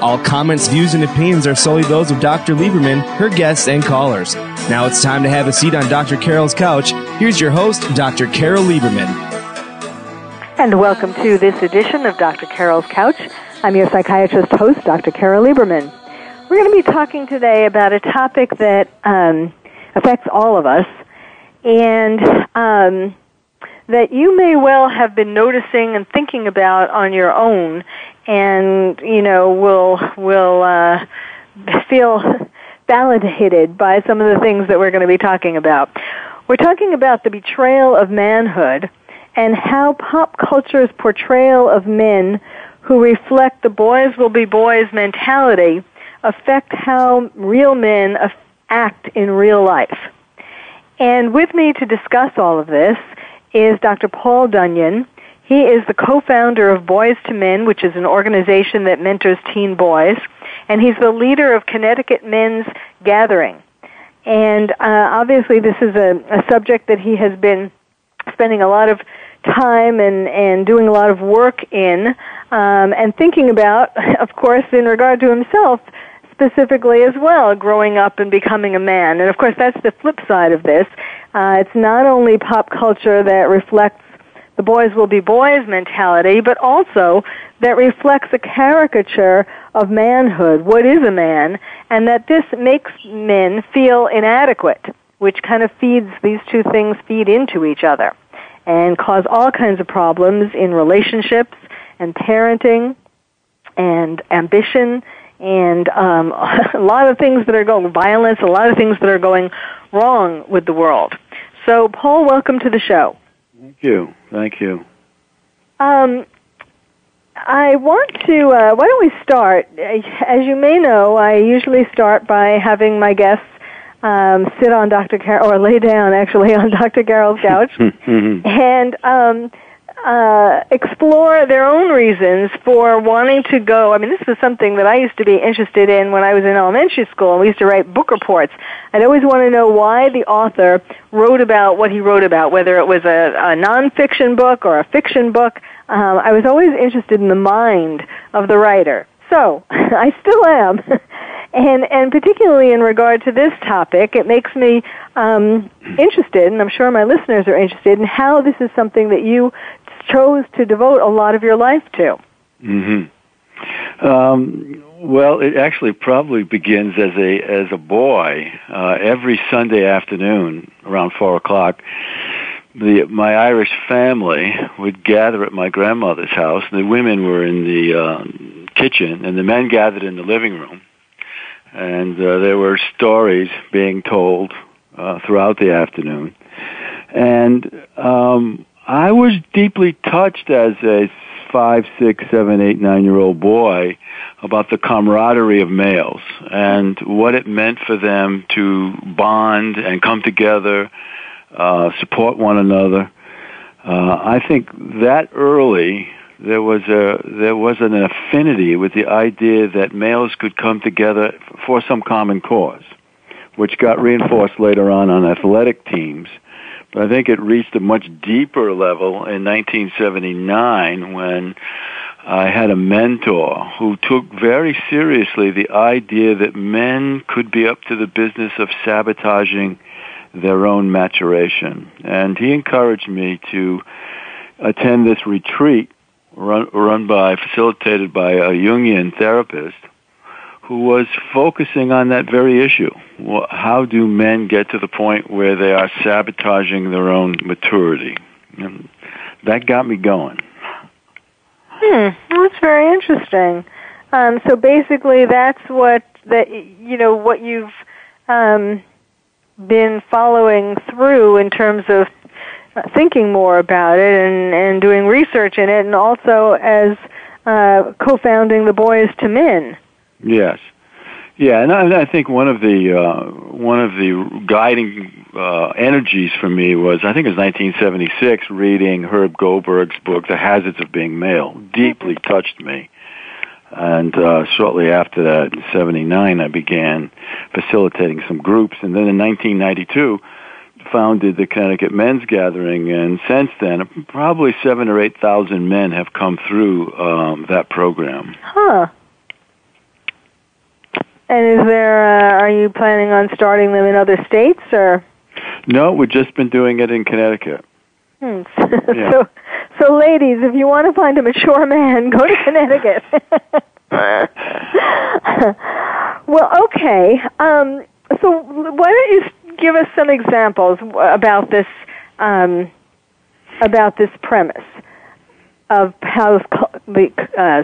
All comments, views, and opinions are solely those of Dr. Lieberman, her guests, and callers. Now it's time to have a seat on Dr. Carol's couch. Here's your host, Dr. Carol Lieberman. And welcome to this edition of Dr. Carol's Couch. I'm your psychiatrist host, Dr. Carol Lieberman. We're going to be talking today about a topic that um, affects all of us and um, that you may well have been noticing and thinking about on your own and you know will will uh, feel validated by some of the things that we're going to be talking about. We're talking about the betrayal of manhood and how pop culture's portrayal of men who reflect the boys will be boys mentality affect how real men act in real life. And with me to discuss all of this is Dr. Paul Dunion. He is the co-founder of Boys to Men, which is an organization that mentors teen boys, and he's the leader of Connecticut Men's Gathering. And uh, obviously, this is a, a subject that he has been spending a lot of time and, and doing a lot of work in, um, and thinking about, of course, in regard to himself specifically as well, growing up and becoming a man. And of course, that's the flip side of this. Uh, it's not only pop culture that reflects the boys will be boys mentality, but also that reflects a caricature of manhood, what is a man, and that this makes men feel inadequate, which kind of feeds, these two things feed into each other and cause all kinds of problems in relationships and parenting and ambition and um, a lot of things that are going violence, a lot of things that are going wrong with the world. So, Paul, welcome to the show. Thank you. Thank you. Um, I want to. Uh, why don't we start? As you may know, I usually start by having my guests um, sit on Dr. Carol or lay down, actually, on Dr. Carol's couch, and um, uh, explore their own reasons for wanting to go. I mean, this was something that I used to be interested in when I was in elementary school, and we used to write book reports. I'd always want to know why the author wrote about what he wrote about, whether it was a, a nonfiction book or a fiction book. Um, I was always interested in the mind of the writer. So, I still am. and and particularly in regard to this topic, it makes me um, interested, and I'm sure my listeners are interested in how this is something that you chose to devote a lot of your life to. Mm-hmm. Um, well, it actually probably begins as a as a boy. Uh, every Sunday afternoon around four o'clock, the my Irish family would gather at my grandmother's house. The women were in the uh, kitchen, and the men gathered in the living room. And uh, there were stories being told uh, throughout the afternoon. And um, I was deeply touched as a five, six, seven, eight, nine year old boy about the camaraderie of males and what it meant for them to bond and come together, uh, support one another. Uh, I think that early there was a there was an affinity with the idea that males could come together for some common cause, which got reinforced later on on athletic teams but I think it reached a much deeper level in 1979 when I had a mentor who took very seriously the idea that men could be up to the business of sabotaging their own maturation. And he encouraged me to attend this retreat run, run by, facilitated by a Jungian therapist who was focusing on that very issue. How do men get to the point where they are sabotaging their own maturity? And that got me going. Hmm, that's very interesting. Um, so basically, that's what that you know what you've um, been following through in terms of thinking more about it and and doing research in it, and also as uh, co-founding the Boys to Men. Yes. Yeah, and I, I think one of the uh, one of the guiding uh, energies for me was I think it was 1976 reading Herb Goldberg's book The Hazards of Being Male. Deeply touched me, and uh, shortly after that, in '79, I began facilitating some groups, and then in 1992 founded the Connecticut Men's Gathering, and since then, probably seven or eight thousand men have come through um, that program. Huh. And is there? Uh, are you planning on starting them in other states, or? No, we've just been doing it in Connecticut. Hmm. Yeah. so, so ladies, if you want to find a mature man, go to Connecticut. well, okay. Um, so, why don't you give us some examples about this um, about this premise of how the uh,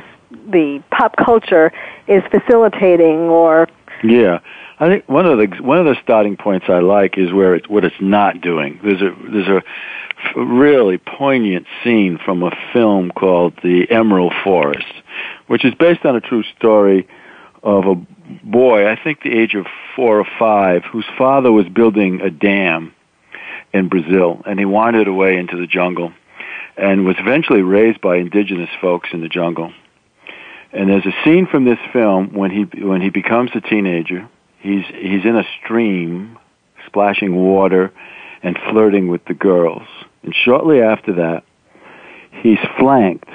the pop culture is facilitating or yeah. I think one of the one of the starting points i like is where it's what it's not doing. There's a there's a really poignant scene from a film called the emerald forest which is based on a true story of a boy i think the age of 4 or 5 whose father was building a dam in brazil and he wandered away into the jungle and was eventually raised by indigenous folks in the jungle and there's a scene from this film when he when he becomes a teenager. He's he's in a stream, splashing water, and flirting with the girls. And shortly after that, he's flanked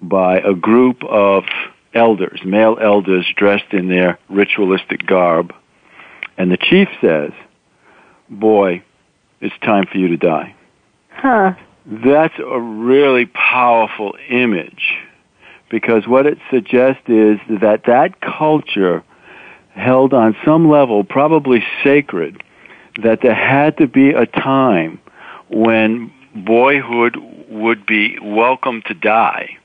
by a group of elders, male elders dressed in their ritualistic garb. And the chief says, "Boy, it's time for you to die." Huh. That's a really powerful image because what it suggests is that that culture held on some level probably sacred that there had to be a time when boyhood would be welcome to die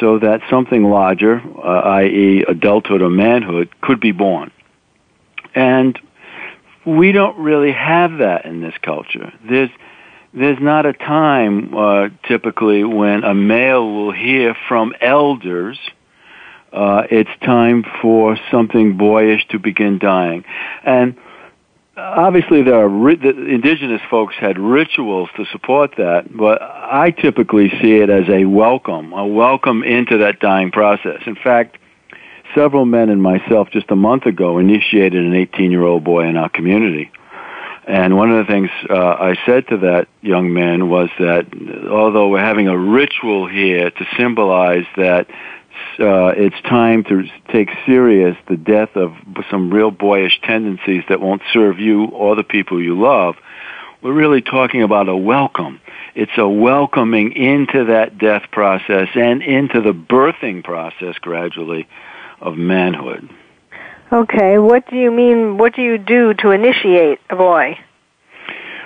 so that something larger, uh, i.e. adulthood or manhood, could be born. And we don't really have that in this culture. There's there's not a time uh, typically when a male will hear from elders. Uh, it's time for something boyish to begin dying, and obviously there are ri- the indigenous folks had rituals to support that, but I typically see it as a welcome, a welcome into that dying process. In fact, several men and myself just a month ago initiated an 18 year old boy in our community and one of the things uh, I said to that young man was that although we're having a ritual here to symbolize that uh, it's time to take serious the death of some real boyish tendencies that won't serve you or the people you love, we're really talking about a welcome. It's a welcoming into that death process and into the birthing process gradually of manhood. Okay, what do you mean? What do you do to initiate a boy?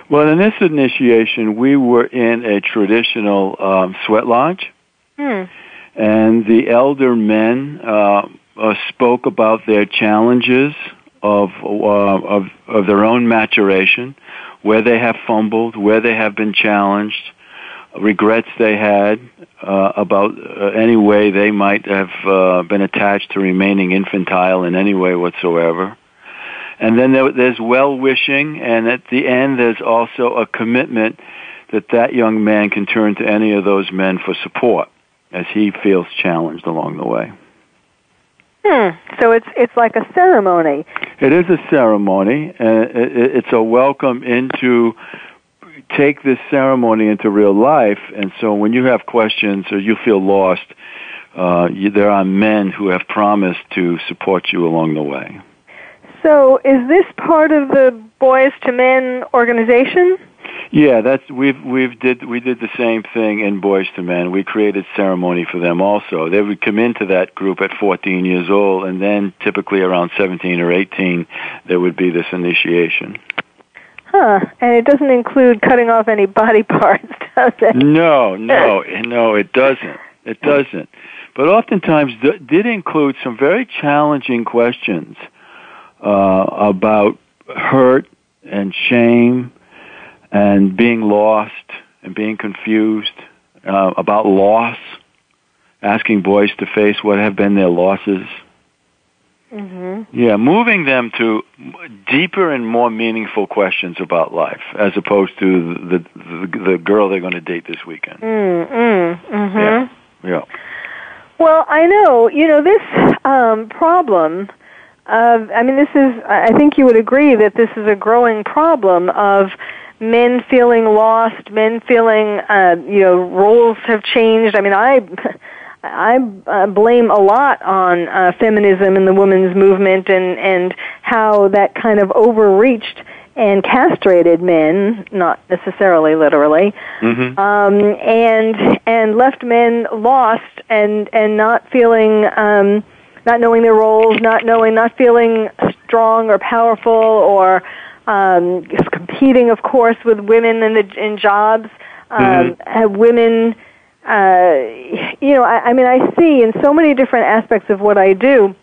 Well, in this initiation, we were in a traditional um, sweat lodge, hmm. and the elder men uh, uh, spoke about their challenges of, uh, of of their own maturation, where they have fumbled, where they have been challenged, regrets they had uh, about uh, any way they might have uh, been attached to remaining infantile in any way whatsoever. And then there, there's well wishing, and at the end, there's also a commitment that that young man can turn to any of those men for support as he feels challenged along the way. Hmm. So it's it's like a ceremony. It is a ceremony, and it's a welcome into take this ceremony into real life. And so when you have questions or you feel lost, uh, you, there are men who have promised to support you along the way. So is this part of the Boys to Men organization? Yeah, that's we've we've did we did the same thing in Boys to Men. We created ceremony for them also. They would come into that group at 14 years old, and then typically around 17 or 18, there would be this initiation. Huh. And it doesn't include cutting off any body parts, does it? No, no, no, it doesn't. It doesn't. but oftentimes th- did include some very challenging questions uh, about hurt and shame and being lost and being confused uh, about loss, asking boys to face what have been their losses. Mm-hmm. Yeah, moving them to deeper and more meaningful questions about life, as opposed to the the, the girl they're going to date this weekend. Mm, mm, mm-hmm. Yeah. Yeah. Well, I know, you know, this um, problem of, I mean, this is, I think you would agree that this is a growing problem of men feeling lost, men feeling, uh, you know, roles have changed. I mean, I, I uh, blame a lot on uh, feminism and the women's movement and, and how that kind of overreached and castrated men, not necessarily literally, Mm-hmm. um, and and left men lost and and not feeling, um, not knowing their roles, not knowing, not feeling strong or powerful, or um, competing, of course, with women in the in jobs. Um, have women, uh, you know, I, I mean, I see in so many different aspects of what I do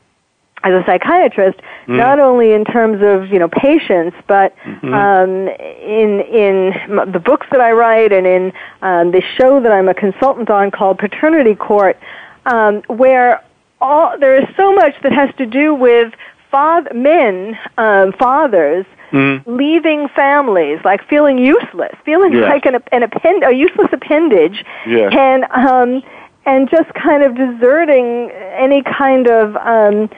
as a psychiatrist, not only in terms of you know patients, but um, in in the books that I write and in um, the show that I'm a consultant on called Paternity Court, um, where all there is so much that has to do with father, men, um, fathers. Leaving families, like feeling useless, feeling Yes. like an, an append, a useless appendage, Yes. and um, and just kind of deserting any kind of um,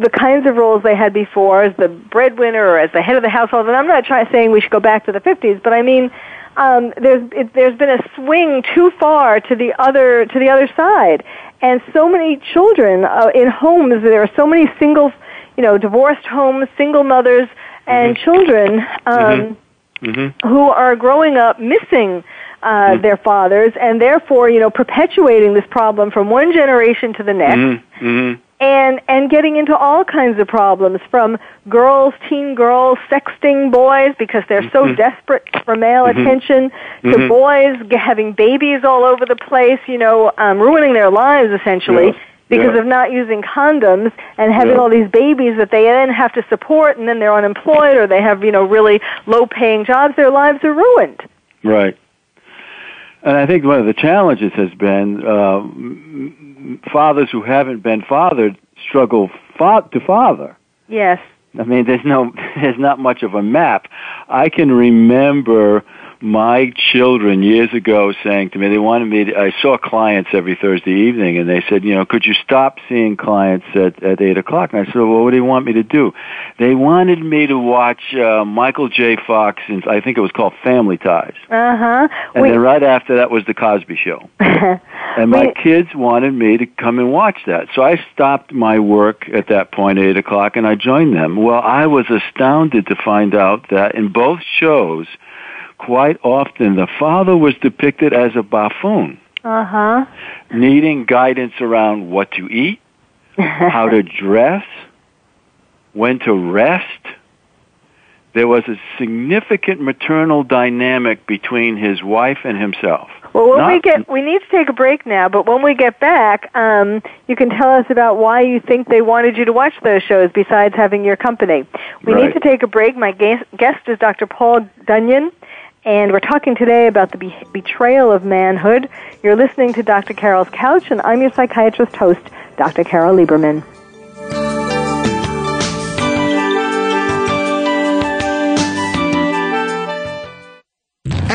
the kinds of roles they had before as the breadwinner or as the head of the household. And I'm not trying saying we should go back to the 50s, but I mean, um, there's it, there's been a swing too far to the other to the other side, and so many children uh, in homes. There are so many single, you know, divorced homes, single mothers, and children. Um, Mm-hmm. who are growing up missing uh, their fathers and therefore you know perpetuating this problem from one generation to the next Mm-hmm. Mm-hmm. and and getting into all kinds of problems from girls teen girls sexting boys because they're so desperate for male attention to boys g- having babies all over the place you know um, ruining their lives essentially. Because Yeah. of not using condoms and having Yeah. all these babies that they then have to support and then they're unemployed or they have you know really low paying jobs their lives are ruined Right. And I think one of the challenges has been uh, fathers who haven't been fathered struggle fa- to father. yes I mean, there's no, there's not much of a map. I can remember my children years ago saying to me, they wanted me to, I saw clients every Thursday evening and they said, you know, could you stop seeing clients at, at 8 o'clock? And I said, well, what do you want me to do? They wanted me to watch uh, Michael J. Fox, and I think it was called Family Ties. uh-huh And then right after that was The Cosby Show. And my kids wanted me to come and watch that. So I stopped my work at that point, 8 o'clock, and I joined them. Well, I was astounded to find out that in both shows, quite often the father was depicted as a buffoon, uh-huh needing guidance around what to eat, how to dress, when to rest. There was a significant maternal dynamic between his wife and himself. Well, when we get, we need to take a break now. But when we get back, um, you can tell us about why you think they wanted you to watch those shows. Besides having your company, we need to take a break. My guest, guest is Dr. Paul Dunion, and we're talking today about the be- betrayal of manhood. You're listening to Dr. Carol's Couch, and I'm your psychiatrist host, Dr. Carol Lieberman.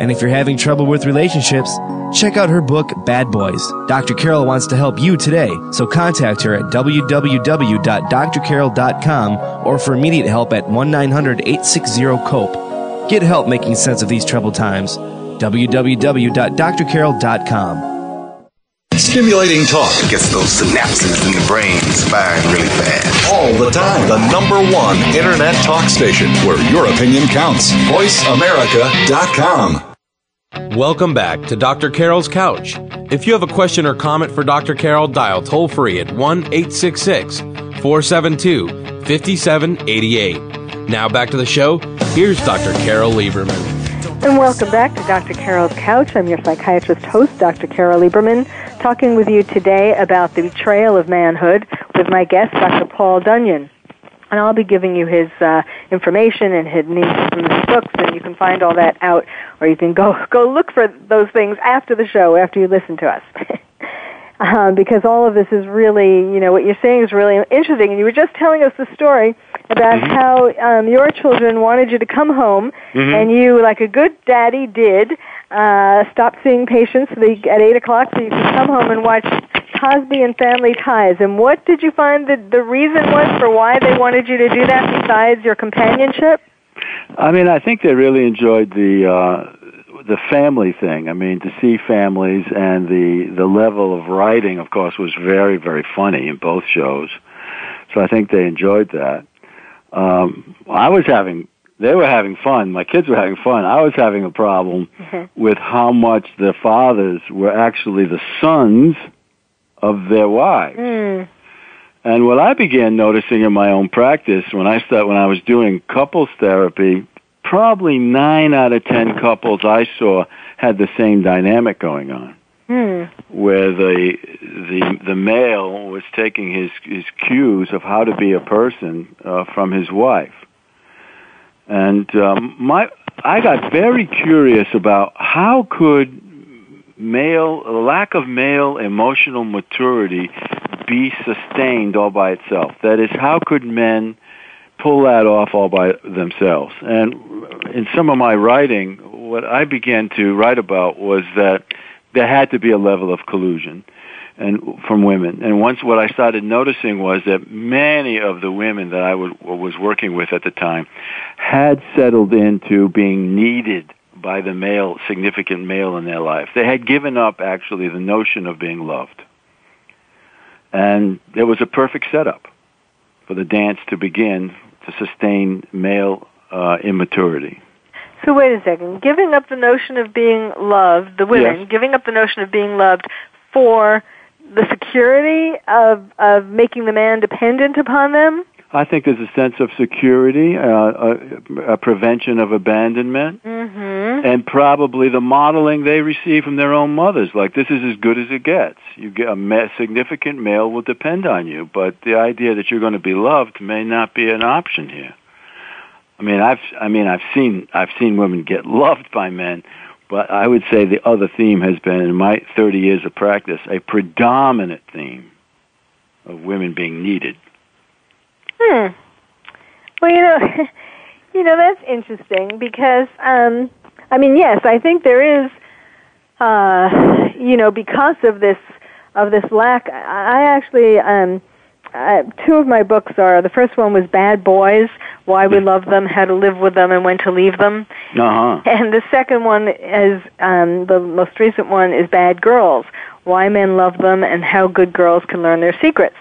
And if you're having trouble with relationships, check out her book, Bad Boys. Dr. Carol wants to help you today, so contact her at www.drcarol.com or for immediate help at 1 900 860 COPE. Get help making sense of these troubled times. www.drcarol.com. Stimulating talk gets those synapses in the brain firing really fast. all the time. The number one internet talk station where your opinion counts. VoiceAmerica.com. Welcome back to Dr. Carol's Couch. If you have a question or comment for Dr. Carol, dial toll free at 1 866 472 5788. Now back to the show. Here's Dr. Carol Lieberman. And welcome back to Dr. Carol's Couch. I'm your psychiatrist host, Dr. Carol Lieberman, talking with you today about the betrayal of manhood with my guest, Dr. Paul Dunion. And I'll be giving you his uh, information and his names from his books, and you can find all that out, or you can go go look for those things after the show, after you listen to us. um, because all of this is really, you know, what you're saying is really interesting. And you were just telling us the story about how um, your children wanted you to come home, and you, like a good daddy did, uh, stopped seeing patients so at 8 o'clock so you could come home and watch Cosby and Family Ties. And what did you find that the reason was for why they wanted you to do that besides your companionship? I mean, I think they really enjoyed the uh, the family thing. I mean, to see families and the the level of writing, of course, was very very funny in both shows. So I think they enjoyed that. Um, I was having, they were having fun. My kids were having fun. I was having a problem with how much the fathers were actually the sons of their wives. Hmm. And what I began noticing in my own practice when I start when I was doing couples therapy, probably nine out of ten couples I saw had the same dynamic going on, Hmm. where the the the male was taking his his cues of how to be a person uh, from his wife, and um, my I got very curious about how could male lack of male emotional maturity be sustained all by itself. That is, how could men pull that off all by themselves? And in some of my writing, what I began to write about was that there had to be a level of collusion and from women. And once what I started noticing was that many of the women that I was working with at the time had settled into being needed by the male, significant male in their life. They had given up actually the notion of being loved. And it was a perfect setup for the dance to begin to sustain male uh, immaturity. So wait a second. Giving up the notion of being loved, the women, Yes. giving up the notion of being loved for the security of of making the man dependent upon them. I think there's a sense of security, uh, a, a prevention of abandonment, Mm-hmm. and probably the modeling they receive from their own mothers. Like this is as good as it gets. You get a ma- significant male will depend on you, but the idea that you're going to be loved may not be an option here. I mean, I've I mean I've seen I've seen women get loved by men, but I would say the other theme has been in my 30 years of practice a predominant theme of women being needed. Hmm. Well, you know, you know that's interesting because, um, I mean, yes, I think there is, uh, you know, because of this of this lack. I actually, um, uh, two of my books are the first one was Bad Boys: Why We Love Them, How to Live with Them, and When to Leave Them. Uh huh. And the second one is um, the most recent one is Bad Girls: Why Men Love Them and How Good Girls Can Learn Their Secrets.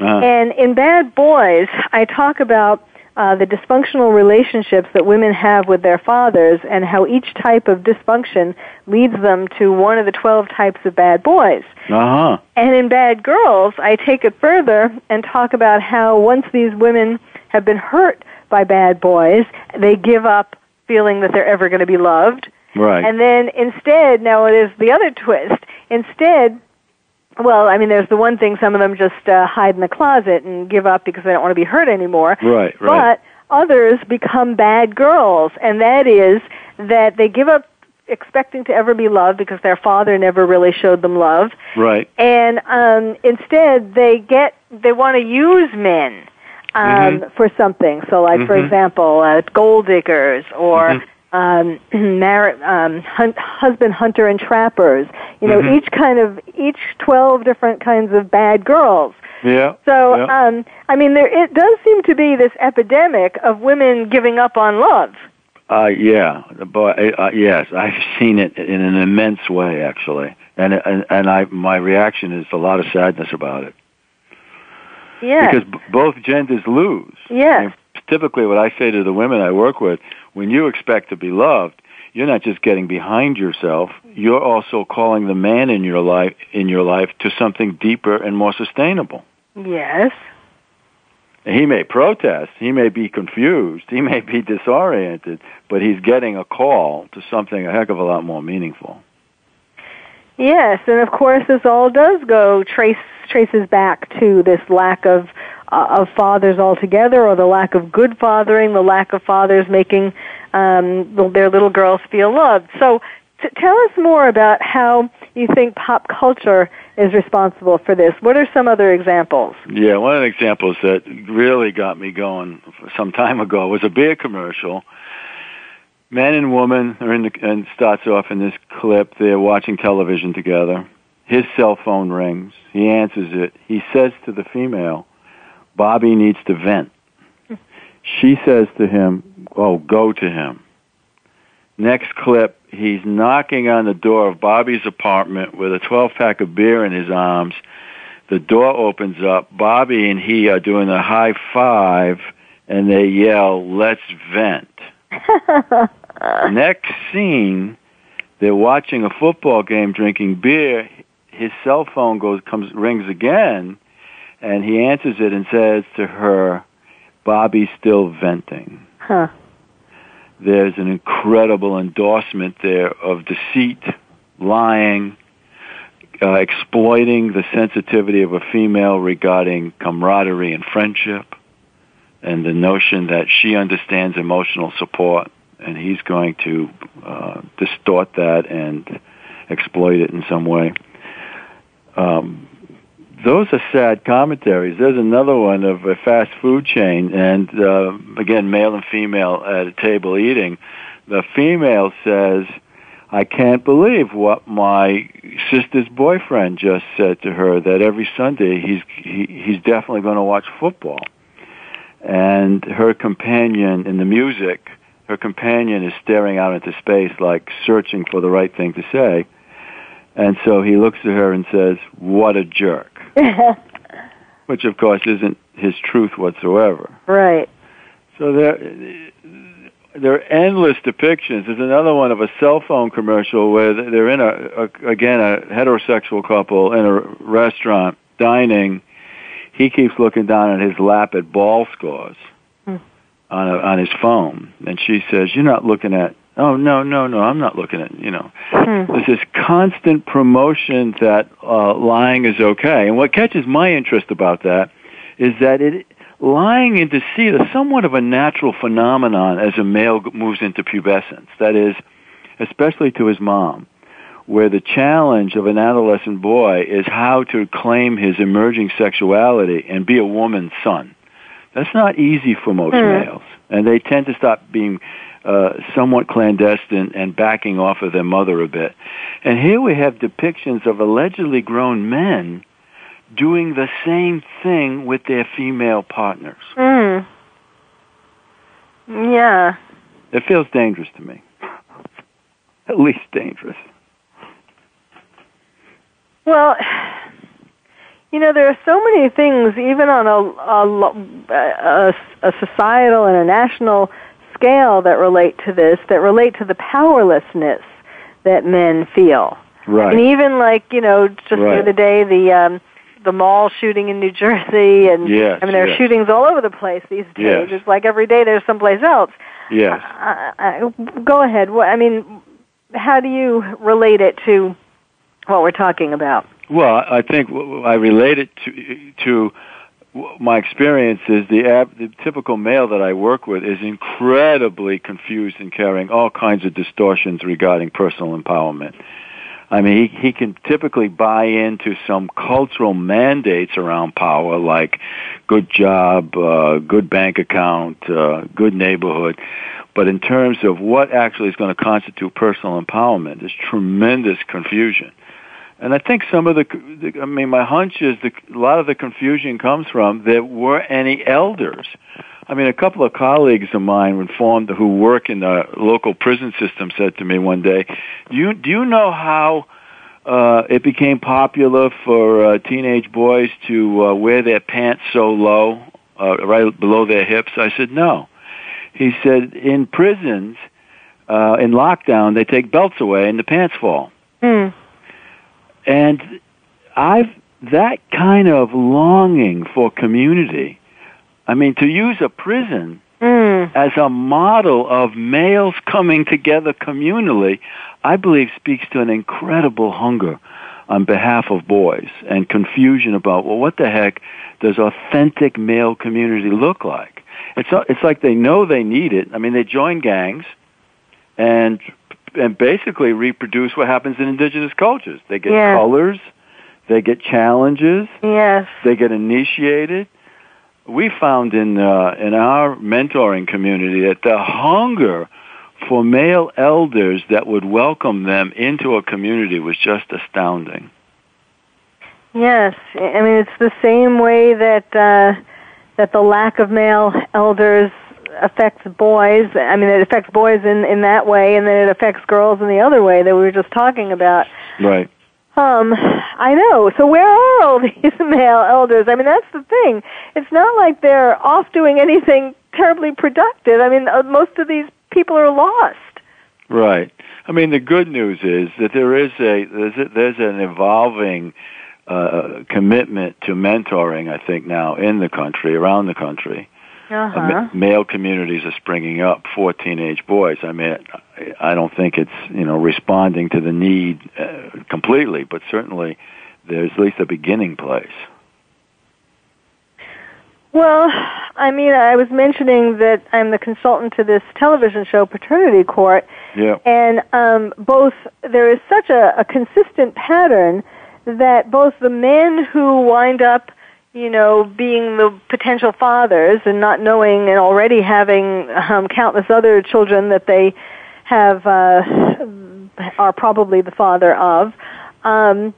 Uh-huh. And in Bad Boys, I talk about uh, the dysfunctional relationships that women have with their fathers and how each type of dysfunction leads them to one of the 12 types of bad boys. Uh huh. And in Bad Girls, I take it further and talk about how once these women have been hurt by bad boys, they give up feeling that they're ever going to be loved. Right. And then instead, now it is the other twist. Instead, well, I mean, there's the one thing some of them just uh, hide in the closet and give up because they don't want to be hurt anymore. Right, right. But others become bad girls, and that is that they give up expecting to ever be loved because their father never really showed them love, right. and um, instead they get they want to use men um, Mhm. for something. So, like for Mhm. example, uh, gold diggers or Mhm. Um, mar- um, hunt, husband hunter and trappers. You know, Mhm. each kind of each twelve different kinds of bad girls. Yeah. So, yeah. um, I mean, there it does seem to be this epidemic of women giving up on love. Uh, yeah, but uh, yes, I've seen it in an immense way, actually, and and and I my reaction is a lot of sadness about it Yeah. because b- both genders lose. Yeah. I mean, typically, what I say to the women I work with, when you expect to be loved, you're not just getting behind yourself; you're also calling the man in your life in your life to something deeper and more sustainable. Yes. He may protest, he may be confused, he may be disoriented, but he's getting a call to something a heck of a lot more meaningful. Yes, and of course, this all does go trace traces back to this lack of uh, of fathers altogether, or the lack of good fathering, the lack of fathers making um, their little girls feel loved. So, t- tell us more about how you think pop culture is responsible for this. What are some other examples? Yeah, one of the examples that really got me going some time ago was a beer commercial. Man and woman are in the, and starts off in this clip. They're watching television together. His cell phone rings. He answers it. He says to the female, Bobby needs to vent. She says to him, Oh, go to him. Next clip, he's knocking on the door of Bobby's apartment with a 12 pack of beer in his arms. The door opens up. Bobby and he are doing a high five and they yell, Let's vent. Next scene, they're watching a football game, drinking beer. His cell phone goes comes rings again, and he answers it and says to her, "Bobby's still venting." Huh. There's an incredible endorsement there of deceit, lying, uh, exploiting the sensitivity of a female regarding camaraderie and friendship, and the notion that she understands emotional support, and he's going to uh, distort that and exploit it in some way. Um, those are sad commentaries. There's another one of a fast food chain, and uh, again, male and female at a table eating. The female says, I can't believe what my sister's boyfriend just said to her that every Sunday he's he, he's definitely going to watch football. And her companion in the music, her companion is staring out into space like searching for the right thing to say. And so he looks at her and says, "What a jerk." Which of course isn't his truth whatsoever. right. So there, there are endless depictions. There's another one of a cell phone commercial where they're in a, a again a heterosexual couple in a restaurant dining. He keeps looking down at his lap at ball scores Hmm. on a, on his phone, and she says, "You're not looking at." Oh no no no! I'm not looking at you know. Hmm. There's this constant promotion that uh, lying is okay, and what catches my interest about that is that it lying and deceit are somewhat of a natural phenomenon as a male moves into pubescence. That is, especially to his mom, where the challenge of an adolescent boy is how to claim his emerging sexuality and be a woman's son. That's not easy for most Hmm. males, and they tend to stop being uh, somewhat clandestine and backing off of their mother a bit. And here we have depictions of allegedly grown men doing the same thing with their female partners. Mm. Yeah. It feels dangerous to me. At least dangerous. Well, you know, there are so many things, even on a, a, a, a societal and a national scale, that relate to this, that relate to the powerlessness that men feel. Right. And even like, you know, just the other day, the um, the mall shooting in New Jersey, and Yes, I mean, there are shootings all over the place these days. Yes. It's like every day there's someplace else. Yes. Uh, uh, go ahead. What, I mean, how do you relate it to what we're talking about? Well, I think I relate it to to my experience is the, ab- the typical male that I work with is incredibly confused and carrying all kinds of distortions regarding personal empowerment. I mean, he, he can typically buy into some cultural mandates around power, like good job, uh, good bank account, uh, good neighborhood. But in terms of what actually is going to constitute personal empowerment, there's tremendous confusion. And I think some of the, I mean, my hunch is the, a lot of the confusion comes from there were any elders. I mean, a couple of colleagues of mine informed who work in the local prison system said to me one day, "Do you do you know how uh, it became popular for uh, teenage boys to uh, wear their pants so low, uh, right below their hips?" I said, "No." He said, "In prisons, uh, in lockdown, they take belts away and the pants fall." Mm. And I've that kind of longing for community. I mean, to use a prison mm. as a model of males coming together communally, I believe speaks to an incredible hunger on behalf of boys and confusion about, well, what the heck does authentic male community look like? It's, it's like they know they need it. I mean, they join gangs and and basically reproduce what happens in indigenous cultures. They get Yeah. colors, they get challenges, Yes. they get initiated. We found in uh, in our mentoring community that the hunger for male elders that would welcome them into a community was just astounding. Yes, I mean it's the same way that uh, that the lack of male elders affects boys. I mean, it affects boys in in that way, and then it affects girls in the other way that we were just talking about. Right. Um, I know. So where are all these male elders? I mean, that's the thing. It's not like they're off doing anything terribly productive. I mean, uh, most of these people are lost. Right. I mean, the good news is that there is a there's, a, there's an evolving uh, commitment to mentoring. I think now in the country, around the country, Uh uh, huh. ma- male communities are springing up for teenage boys. I mean, I- I don't think it's you know responding to the need uh, completely, but certainly there's at least a beginning place. Well, I mean, I was mentioning that I'm the consultant to this television show, Paternity Court, Yeah. and um, both there is such a, a consistent pattern that both the men who wind up, you know, being the potential fathers and not knowing and already having um, countless other children that they have uh, are probably the father of. Um,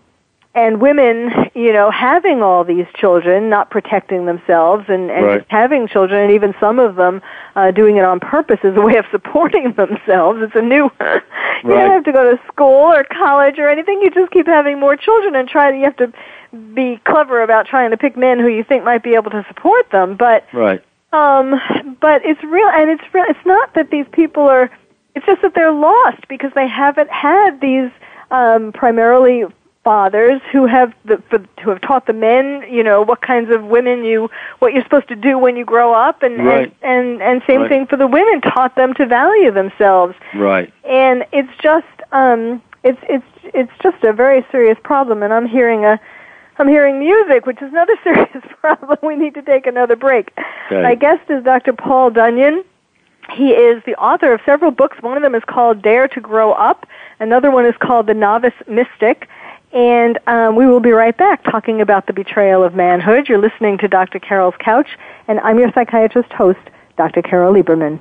and women, you know, having all these children, not protecting themselves, and, and Right. just having children, and even some of them uh, doing it on purpose as a way of supporting themselves. It's a new. you Right. don't have to go to school or college or anything. You just keep having more children and try. to You have to be clever about trying to pick men who you think might be able to support them. But Right. um, but it's real, and it's real. It's not that these people are. It's just that they're lost because they haven't had these um, primarily fathers who have the for, who have taught the men, you know, what kinds of women you what you're supposed to do when you grow up, and Right. and, and and same Right. thing for the women, taught them to value themselves Right. and it's just um it's it's it's just a very serious problem and i'm hearing a i'm hearing music which is another serious problem we need to take another break Okay. my guest is dr paul dunion he is the author of several books one of them is called dare to grow up another one is called the novice mystic and um, we will be right back talking about the betrayal of manhood. You're listening to Dr. Carol's Couch, and I'm your psychiatrist host, Dr. Carol Lieberman.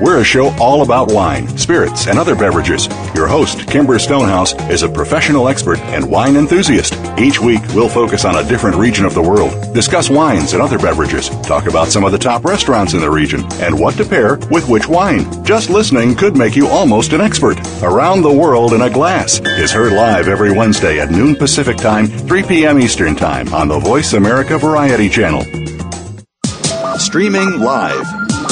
We're a show all about wine, spirits, and other beverages. Your host, Kimber Stonehouse, is a professional expert and wine enthusiast. Each week, we'll focus on a different region of the world, discuss wines and other beverages, talk about some of the top restaurants in the region, and what to pair with which wine. Just listening could make you almost an expert. Around the World in a Glass is heard live every Wednesday at noon Pacific Time, 3 p.m. Eastern Time on the Voice America Variety Channel. Streaming live.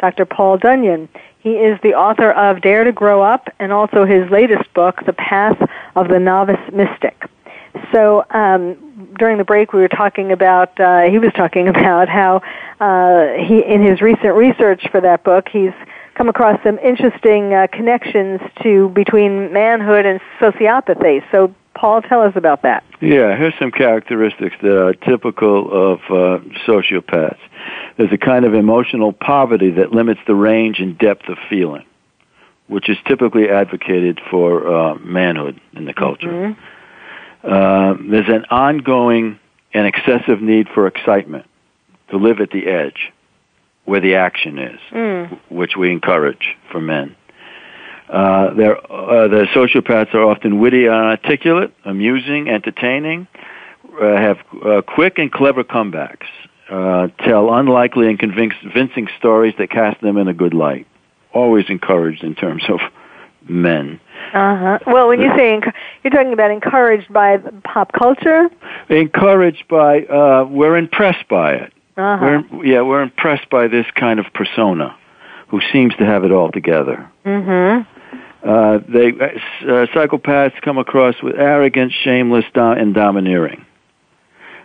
Dr. Paul Dunion. He is the author of Dare to Grow Up and also his latest book, The Path of the Novice Mystic. So um, during the break, we were talking about. Uh, he was talking about how uh, he, in his recent research for that book, he's come across some interesting uh, connections to between manhood and sociopathy. So, Paul, tell us about that. Yeah, here's some characteristics that are typical of uh, sociopaths. There's a kind of emotional poverty that limits the range and depth of feeling, which is typically advocated for uh, manhood in the culture. Mm-hmm. Uh, there's an ongoing and excessive need for excitement to live at the edge where the action is, Mm. which we encourage for men. Uh, uh, the sociopaths are often witty and articulate, amusing, entertaining, uh, have uh, quick and clever comebacks, uh, tell unlikely and convincing stories that cast them in a good light. Always encouraged in terms of men. Uh huh. Well, when you say enc- you're talking about encouraged by pop culture. Encouraged by, uh, we're impressed by it. Uh huh. We're, yeah, we're impressed by this kind of persona who seems to have it all together. Mm-hmm. Uh, they uh, psychopaths come across with arrogant, shameless, do- and domineering.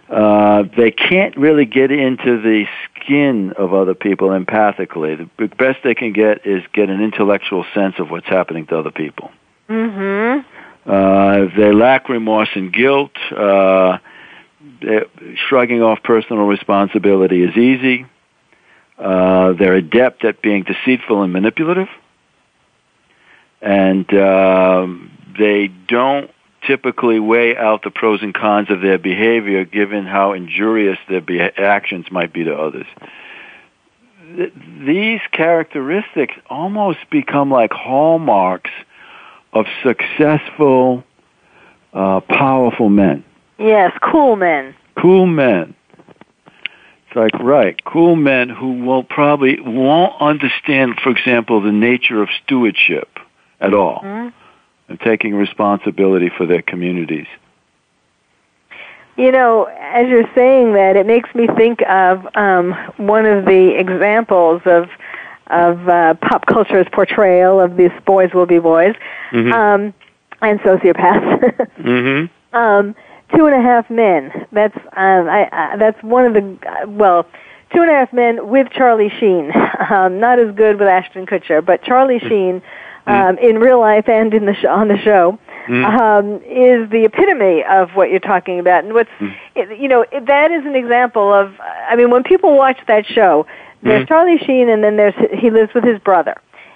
Uh, they can't really get into the skin of other people empathically. The best they can get is get an intellectual sense of what's happening to other people. Mm-hmm. Uh, they lack remorse and guilt. Uh, shrugging off personal responsibility is easy. Uh, they're adept at being deceitful and manipulative. And um, they don't typically weigh out the pros and cons of their behavior given how injurious their be- actions might be to others. Th- these characteristics almost become like hallmarks of successful, uh, powerful men. Yes, cool men. Cool men. It's like right, cool men who will probably won't understand, for example, the nature of stewardship at all, Mhm. And taking responsibility for their communities. You know, as you're saying that, it makes me think of um, one of the examples of of uh, pop culture's portrayal of these boys will be boys Mhm. um, and sociopaths. Mm-hmm. um, two and a half men. That's um, I, I, that's one of the uh, well, two and a half men with Charlie Sheen. Um, not as good with Ashton Kutcher, but Charlie Sheen um, in real life and in the sh- on the show um, is the epitome of what you're talking about. And what's it, you know it, that is an example of. I mean, when people watch that show, there's Mhm. Charlie Sheen, and then there's he lives with his brother,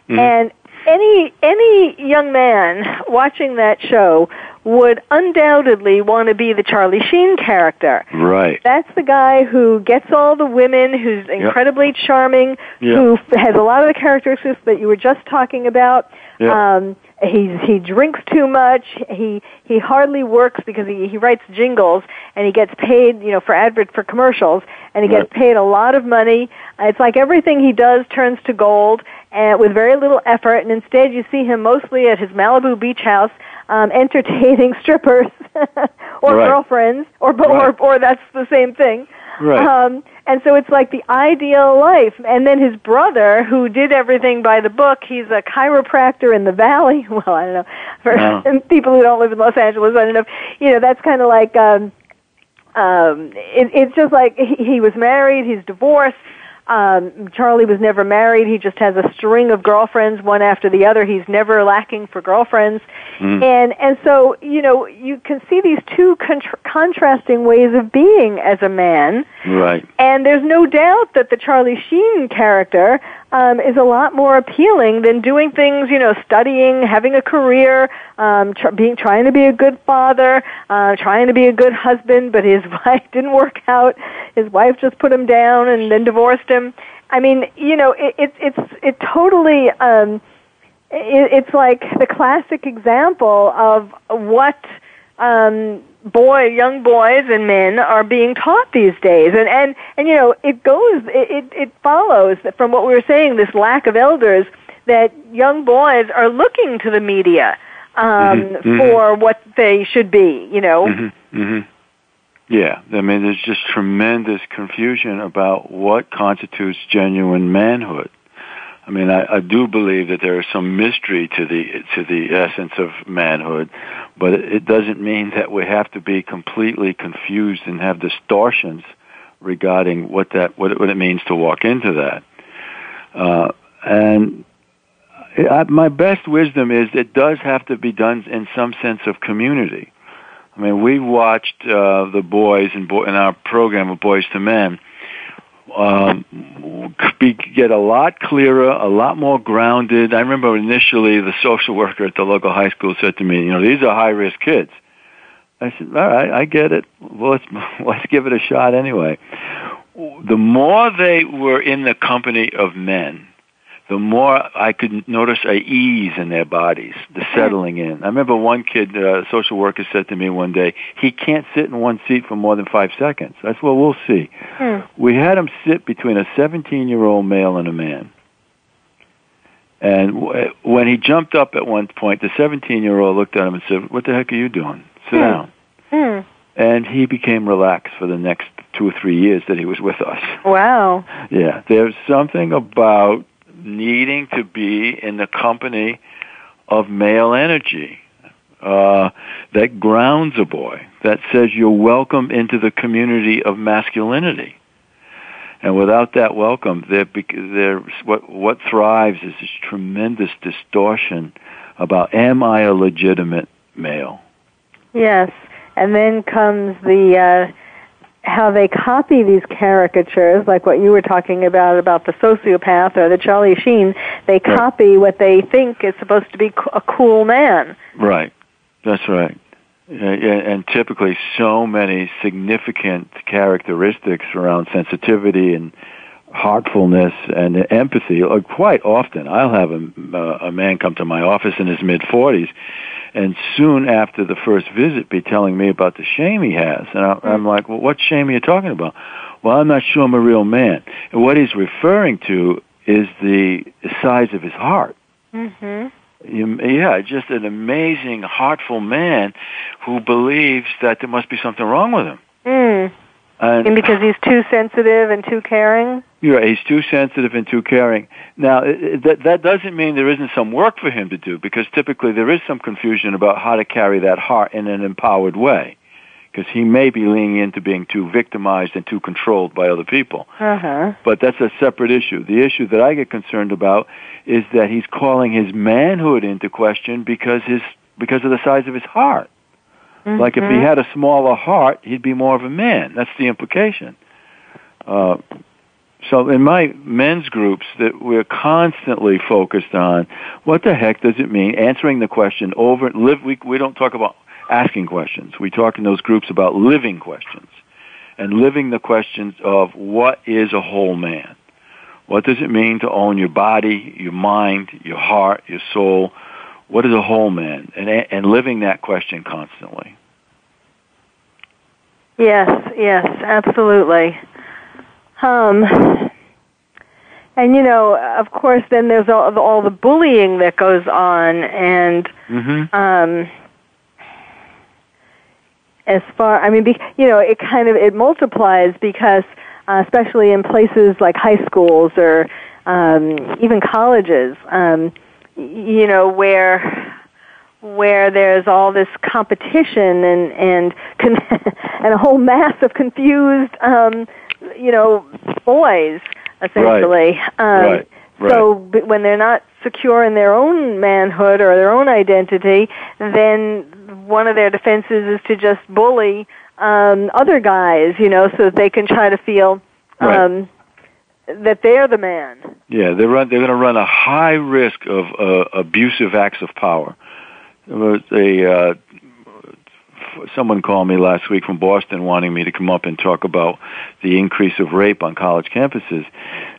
Mhm. and any any young man watching that show would undoubtedly want to be the Charlie Sheen character. Right. That's the guy who gets all the women, who's incredibly charming, Yeah. who has a lot of the characteristics that you were just talking about. Yeah. Um, he he drinks too much. He he hardly works because he he writes jingles and he gets paid, you know, for advert for commercials, and he Right. gets paid a lot of money. It's like everything he does turns to gold, and with very little effort. And instead, you see him mostly at his Malibu beach house, um, entertaining strippers or Right. girlfriends, or or or that's the same thing. Right. Um, and so it's like the ideal life. And then his brother, who did everything by the book, he's a chiropractor in the valley. Well, I don't know. For people who don't live in Los Angeles, I don't know. You know, that's kind of like, um, um, it, it's just like he, he was married, he's divorced. Um, Charlie was never married. He just has a string of girlfriends, one after the other. He's never lacking for girlfriends. Mm. And and so you know you can see these two contra- contrasting ways of being as a man. Right. And there's no doubt that the Charlie Sheen character um, is a lot more appealing than doing things, you know, studying, having a career, um, tr- being trying to be a good father, uh, trying to be a good husband. But his wife didn't work out. His wife just put him down and then divorced him. I mean, you know, it, it, it's it totally. Um, it, it's like the classic example of what um, boy, young boys and men are being taught these days, and and and you know, it goes, it it, follows from what we were saying, this lack of elders, that young boys are looking to the media um, Mhm, mhm. for what they should be. You know, hmm hmm Yeah, I mean, there's just tremendous confusion about what constitutes genuine manhood. I mean, I, I do believe that there is some mystery to the to the essence of manhood, but it, doesn't mean that we have to be completely confused and have distortions regarding what that what it, what it means to walk into that. Uh, and I, my best wisdom is it does have to be done in some sense of community. I mean, we watched uh, the boys in, bo- in our program of Boys to Men um, be, get a lot clearer, a lot more grounded. I remember initially the social worker at the local high school said to me, "You know, these are high risk kids." I said, "All right, I get it. Well, let's let's give it a shot anyway." The more they were in the company of men, the more I could notice a ease in their bodies, the settling in. I remember one kid, uh, a social worker, said to me one day, he can't sit in one seat for more than five seconds. I said, well, we'll see. Hmm. We had him sit between a 17-year-old male and a man. And w- when he jumped up at one point, the 17-year-old looked at him and said, what the heck are you doing? Sit Hmm. down. Hmm. And he became relaxed for the next two or three years that he was with us. Wow. Yeah, there's something about needing to be in the company of male energy uh, that grounds a boy, that says you're welcome into the community of masculinity. And without that welcome, what, what thrives is this tremendous distortion about am I a legitimate male? Yes, and then comes the uh, how they copy these caricatures, like what you were talking about about the sociopath or the Charlie Sheen. They Right. copy what they think is supposed to be a cool man. Right. That's right. And typically so many significant characteristics around sensitivity and heartfulness and empathy. Quite often, I'll have a, uh, a man come to my office in his mid 40s, and soon after the first visit, be telling me about the shame he has. And I, I'm like, well, what shame are you talking about? Well, I'm not sure I'm a real man. And what he's referring to is the size of his heart. Mm-hmm. You- Yeah, just an amazing, heartful man who believes that there must be something wrong with him. Mm. And And because he's too sensitive and too caring. you're he's too sensitive and too caring. Now, that that doesn't mean there isn't some work for him to do, because typically there is some confusion about how to carry that heart in an empowered way, because he may be leaning into being too victimized and too controlled by other people. Uh huh. But that's a separate issue. The issue that I get concerned about is that he's calling his manhood into question because his because of the size of his heart. Like if he Mm-hmm. had a smaller heart, he'd be more of a man. That's the implication. Uh, so in my men's groups, that we're constantly focused on what the heck does it mean? Answering the question over. Live. We we don't talk about asking questions. We talk in those groups about living questions and living the questions of what is a whole man. What does it mean to own your body, your mind, your heart, your soul? What is a whole man, and and living that question constantly. Yes, yes, absolutely. Um, and you know, of course, then there's all, all the bullying that goes on, and mm-hmm. um, as far, I mean, be, you know, it kind of it multiplies because, uh, especially in places like high schools or um, even colleges, um, you know, where where there's all this competition and and con- and a whole mass of confused, um, you know, boys essentially. Right. Um, right. Right. So when they're not secure in their own manhood or their own identity, then one of their defenses is to just bully um, other guys, you know, so that they can try to feel um, right. That they're the man. Yeah, they run. They're going to run a high risk of uh, abusive acts of power. Was uh, someone called me last week from Boston wanting me to come up and talk about the increase of rape on college campuses.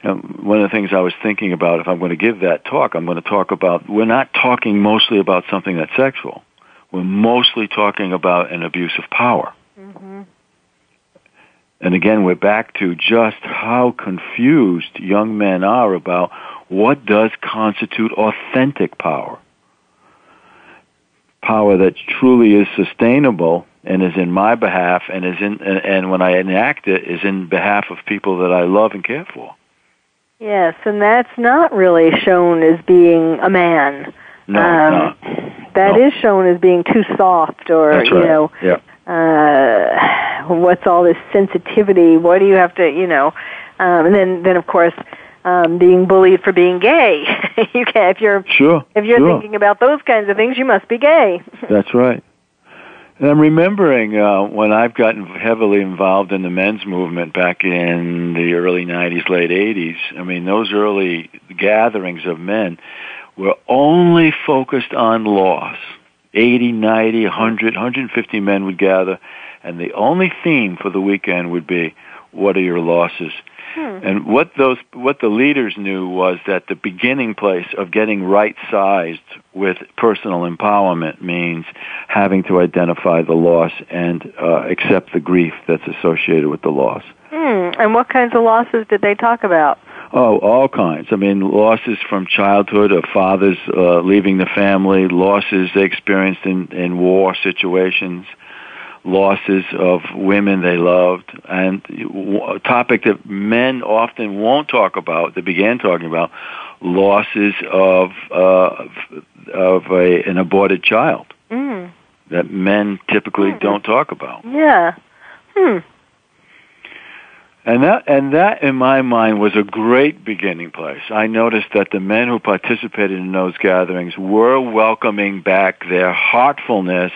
And one of the things I was thinking about, if I'm going to give that talk, I'm going to talk about, we're not talking mostly about something that's sexual. We're mostly talking about an abuse of power. Mm-hmm. And again, we're back to just how confused young men are about what does constitute authentic power power that truly is sustainable and is in my behalf and is in and, and when I enact it is in behalf of people that I love and care for. Yes, and that's not really shown as being a man. No, um, no. That no. is shown as being too soft or That's you know yeah. Uh what's all this sensitivity? What do you have to, you know? Um and then then of course um, being bullied for being gay. you can if you're sure if you're sure. thinking about those kinds of things, you must be gay. That's right. And I'm remembering uh, when I've gotten heavily involved in the men's movement back in the early 90s, late 80s. I mean, those early gatherings of men were only focused on loss. 80, 90, 100, 150 men would gather, and the only theme for the weekend would be, what are your losses? Hmm. And what those what the leaders knew was that the beginning place of getting right sized with personal empowerment means having to identify the loss and uh, accept the grief that's associated with the loss. Hmm. And what kinds of losses did they talk about? Oh, all kinds. I mean, losses from childhood of fathers uh, leaving the family, losses they experienced in, in war situations, losses of women they loved, and a topic that men often won't talk about, they began talking about, losses of uh, of a, an aborted child Mm. that men typically Hmm. don't talk about. Yeah. Hmm. And that, and that in my mind was a great beginning place. I noticed that the men who participated in those gatherings were welcoming back their heartfulness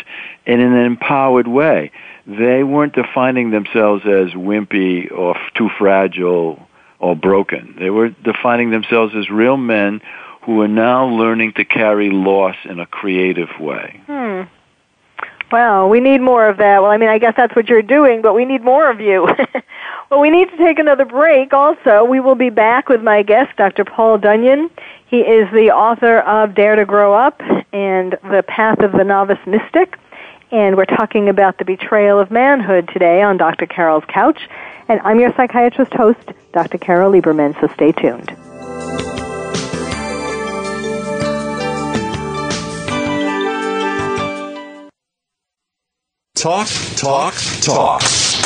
in an empowered way. They weren't defining themselves as wimpy or too fragile or broken. They were defining themselves as real men who are now learning to carry loss in a creative way. Hmm. Well, we need more of that. Well, I mean, I guess that's what you're doing, but we need more of you. well, we need to take another break also. We will be back with my guest, Dr. Paul Dunion. He is the author of Dare to Grow Up and The Path of the Novice Mystic. And we're talking about the betrayal of manhood today on Dr. Carol's Couch. And I'm your psychiatrist host, Dr. Carol Lieberman, so stay tuned. Talk, talk, talk.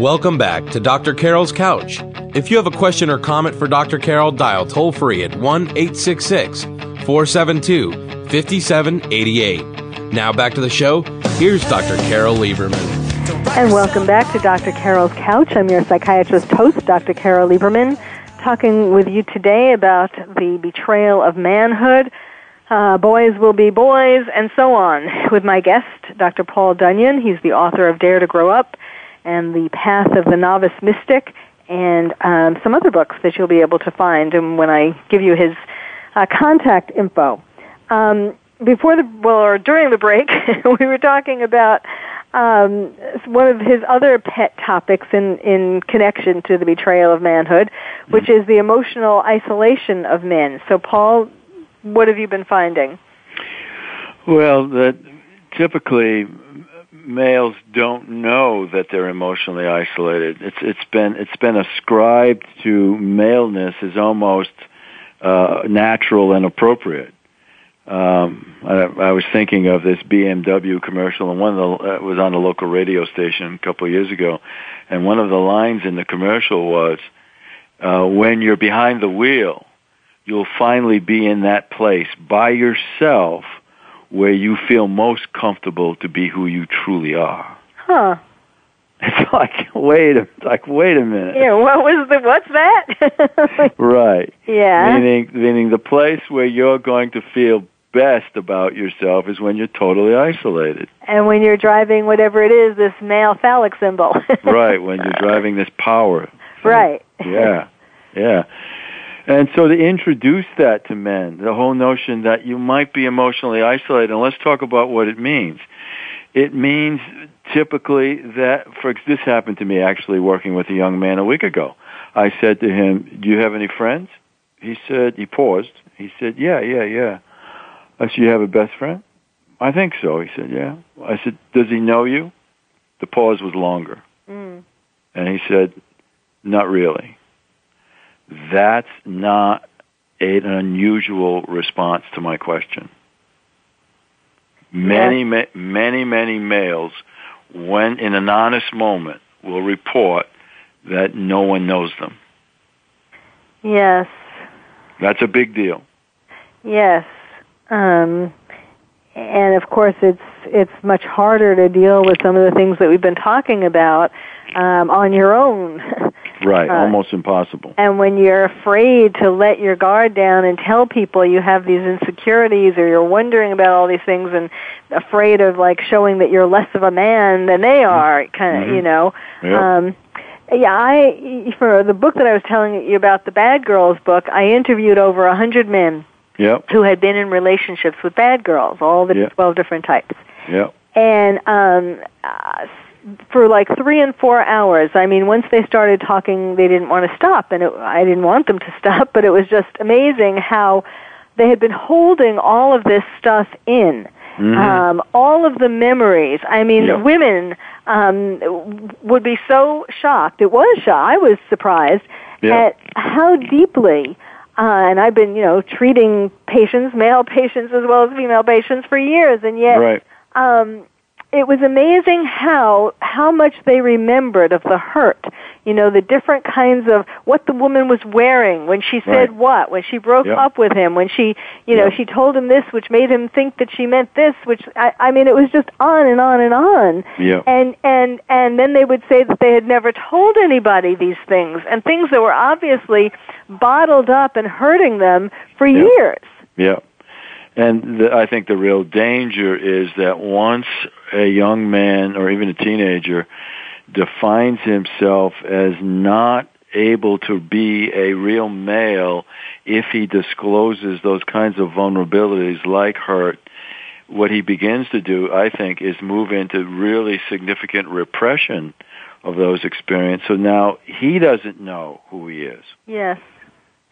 Welcome back to Dr. Carol's Couch. If you have a question or comment for Dr. Carol, dial toll free at 1 866 472 5788. Now back to the show. Here's Dr. Carol Lieberman. And welcome back to Dr. Carol's Couch. I'm your psychiatrist host, Dr. Carol Lieberman, talking with you today about the betrayal of manhood. Uh, boys will be boys, and so on, with my guest, Dr. Paul Dunion. He's the author of Dare to Grow Up and The Path of the Novice Mystic, and um, some other books that you'll be able to find and when I give you his uh, contact info. Um, before the, well, or during the break, we were talking about um, one of his other pet topics in, in connection to the betrayal of manhood, which is the emotional isolation of men. So, Paul, what have you been finding? Well, that typically males don't know that they're emotionally isolated. It's it's been it's been ascribed to maleness as almost uh, natural and appropriate. Um, I, I was thinking of this BMW commercial, and one of the uh, was on a local radio station a couple of years ago, and one of the lines in the commercial was, uh, "When you're behind the wheel, you'll finally be in that place by yourself." Where you feel most comfortable to be who you truly are. Huh. It's like wait a like wait a minute. Yeah, what was the what's that? right. Yeah. Meaning meaning the place where you're going to feel best about yourself is when you're totally isolated. And when you're driving whatever it is, this male phallic symbol. right, when you're driving this power. Right. Yeah. Yeah. And so to introduce that to men, the whole notion that you might be emotionally isolated, and let's talk about what it means. It means typically that, for this happened to me actually working with a young man a week ago. I said to him, "Do you have any friends?" He said, he paused. He said, "Yeah, yeah, yeah." I said, "You have a best friend?" I think so. He said, "Yeah." I said, "Does he know you?" The pause was longer, mm. and he said, "Not really." That's not an unusual response to my question. Many, ma- many, many males, when in an honest moment, will report that no one knows them. Yes. That's a big deal. Yes. Um, and of course, it's it's much harder to deal with some of the things that we've been talking about um, on your own. Right, Uh, almost impossible. And when you're afraid to let your guard down and tell people you have these insecurities or you're wondering about all these things and afraid of like showing that you're less of a man than they are, kind of, Mhm. you know. Yep. Um, yeah, I for the book that I was telling you about, the Bad Girls book, I interviewed over a hundred men Yep, who had been in relationships with bad girls, all the Yeah. twelve different types yep. and um uh, for like three and four hours i mean once they started talking they didn't want to stop and it, i didn't want them to stop but it was just amazing how they had been holding all of this stuff in Mhm. um all of the memories i mean Yeah. women um would be so shocked it was shocked i was surprised Yeah. at how deeply uh, and I've been, you know, treating patients, male patients as well as female patients for years, and yet right. um, it was amazing how how much they remembered of the hurt. You know, the different kinds of what the woman was wearing when she said Right. what, when she broke Yep. up with him, when she, you know, Yep. she told him this, which made him think that she meant this, which I, I mean, it was just on and on and on. Yeah. And and and then they would say that they had never told anybody these things and things that were obviously bottled up and hurting them for Yeah. years. Yeah. And the, I think the real danger is that once a young man or even a teenager defines himself as not able to be a real male if he discloses those kinds of vulnerabilities like hurt, what he begins to do, I think, is move into really significant repression of those experiences. So now he doesn't know who he is. Yes.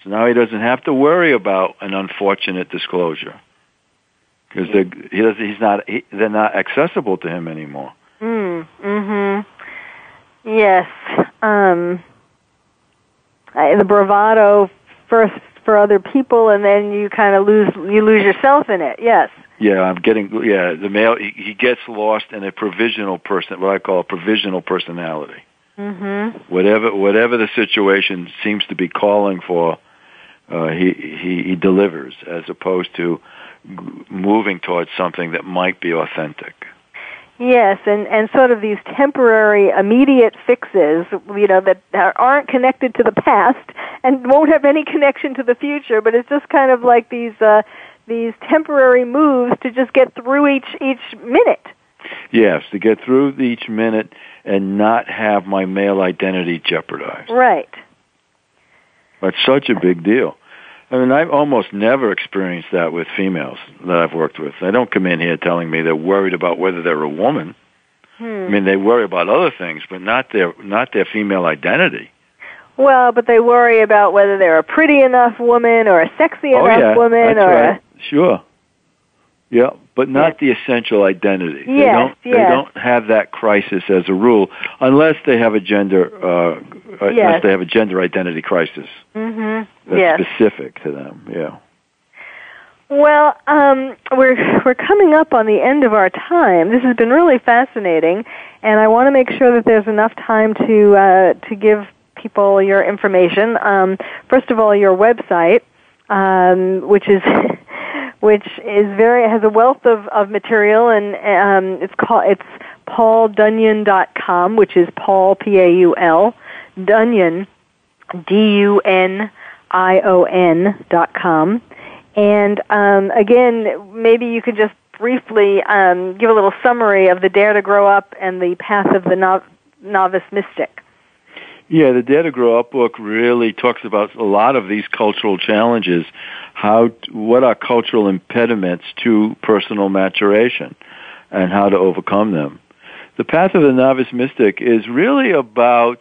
So now he doesn't have to worry about an unfortunate disclosure because he does, he's not he, they're not accessible to him anymore. Mm. Mhm. Yes. Um. I, the bravado first for other people, and then you kind of lose you lose yourself in it. Yes. Yeah, I'm getting. Yeah, the male he, he gets lost in a provisional person, what I call a provisional personality. Mm-hmm. Whatever whatever the situation seems to be calling for, uh, he he he delivers as opposed to moving towards something that might be authentic. Yes, and and sort of these temporary, immediate fixes, you know, that aren't connected to the past and won't have any connection to the future, but it's just kind of like these uh, these temporary moves to just get through each each minute. Yes, to get through each minute and not have my male identity jeopardized. Right. That's such a big deal. I mean, I've almost never experienced that with females that I've worked with. They don't come in here telling me they're worried about whether they're a woman. Hmm. I mean, they worry about other things, but not their not their female identity. Well, but they worry about whether they're a pretty enough woman or a sexy oh, enough yeah, woman that's or right. a Sure. Yeah, but not the essential identity. they Yes, don't they don't have that crisis as a rule unless they have a gender uh Yes. unless they have a gender identity crisis Mhm. that's Yes. specific to them. Yeah. Well, um, we're we're coming up on the end of our time. This has been really fascinating, and I want to make sure that there's enough time to uh, to give people your information. Um, first of all, your website, um, which is which is very has a wealth of, of material, and um, it's called it's pauldunion.com, which is Paul P A U L Dunion D U N I O N dot com. And um, again, maybe you could just briefly um, give a little summary of the Dare to Grow Up and the Path of the nov- Novice Mystic. Yeah, the Dare to Grow Up book really talks about a lot of these cultural challenges, how what are cultural impediments to personal maturation, and how to overcome them. The Path of the Novice Mystic is really about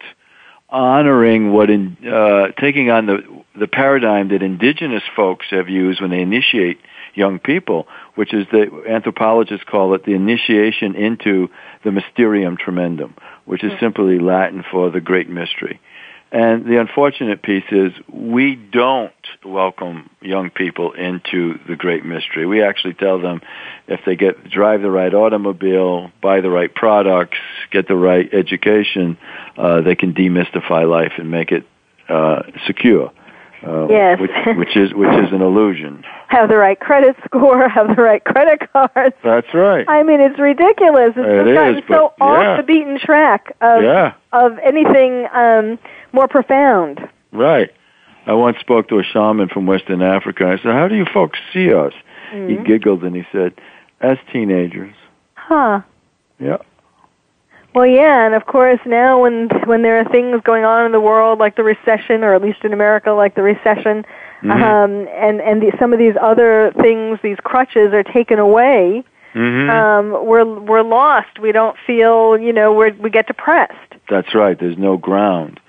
honoring what in uh, taking on the the paradigm that indigenous folks have used when they initiate young people, which is the anthropologists call it the initiation into the mysterium tremendum, which is simply Latin for the great mystery. And the unfortunate piece is we don't welcome young people into the great mystery. We actually tell them if they get drive the right automobile, buy the right products, get the right education, uh, they can demystify life and make it uh, secure. Uh, Yes. which, which is which is an illusion. Have the right credit score, have the right credit cards. That's right. I mean, it's ridiculous. It's It just gotten so but- off the beaten track of Yeah. of anything um, more profound. Right. I once spoke to a shaman from Western Africa. I said, "How do you folks see us?" He Mhm. giggled and he said, "As teenagers." Huh. Yeah. Well, yeah, and of course now when when there are things going on in the world like the recession, or at least in America like the recession, Mhm. um, and and the, some of these other things, these crutches are taken away. Mhm. Um, we're we're lost. We don't feel, you know, we we get depressed. That's right. There's no ground.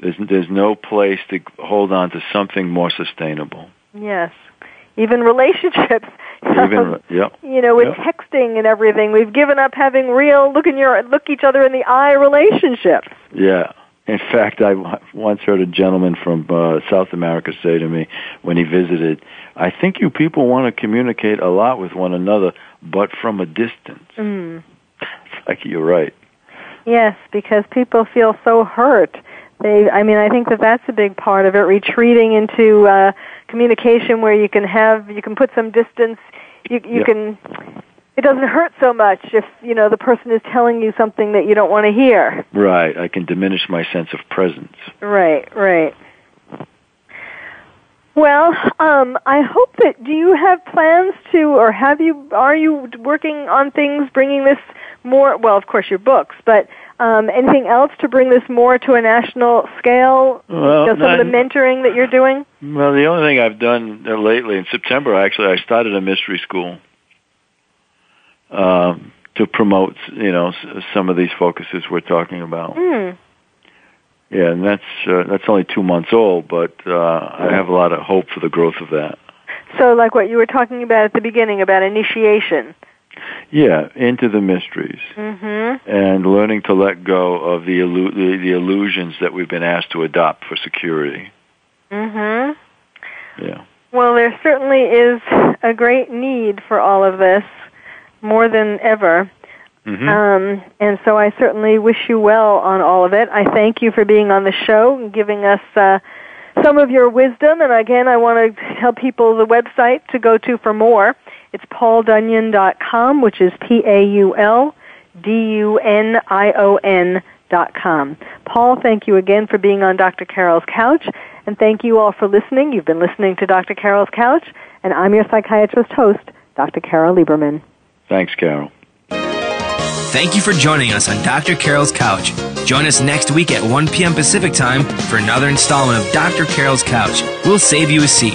There's there's no place to hold on to something more sustainable. Yes, even relationships. Even yep. you know, with Yep. texting and everything, we've given up having real look in your look each other in the eye relationships. Yeah. In fact, I once heard a gentleman from uh, South America say to me when he visited, "I think you people want to communicate a lot with one another, but from a distance." Mm. It's like you're right. Yes, because people feel so hurt. They, I mean, I think that that's a big part of it. Retreating into uh, communication where you can have, you can put some distance. You you Yeah. can. It doesn't hurt so much if you know the person is telling you something that you don't want to hear. Right. I can diminish my sense of presence. Right, right. Well, um, I hope that. Do you have plans to, or have you? Are you working on things bringing this more? Well, of course, your books, but um, anything else to bring this more to a national scale? Well, some of the mentoring that you're doing. Well, the only thing I've done lately in September, actually, I started a mystery school. Um, to promote, you know, some of these focuses we're talking about. Mm. Yeah, and that's uh, that's only two months old, but uh, I have a lot of hope for the growth of that. So, like what you were talking about at the beginning about initiation. Yeah, into the mysteries Mm-hmm. and learning to let go of the, illu- the the illusions that we've been asked to adopt for security. Mm-hmm. Yeah. Well, there certainly is a great need for all of this, more than ever. hmm Um, and so I certainly wish you well on all of it. I thank you for being on the show and giving us uh, some of your wisdom. And again, I want to tell people the website to go to for more. It's pauldunion.com, which is P-A-U-L-D-U-N-I-O-N dot com. Paul, thank you again for being on Dr. Carol's Couch. And thank you all for listening. You've been listening to Dr. Carol's Couch. And I'm your psychiatrist host, Dr. Carol Lieberman. Thanks, Carol. Thank you for joining us on Dr. Carol's Couch. Join us next week at 1 p.m. Pacific Time for another installment of Dr. Carol's Couch. We'll save you a seat.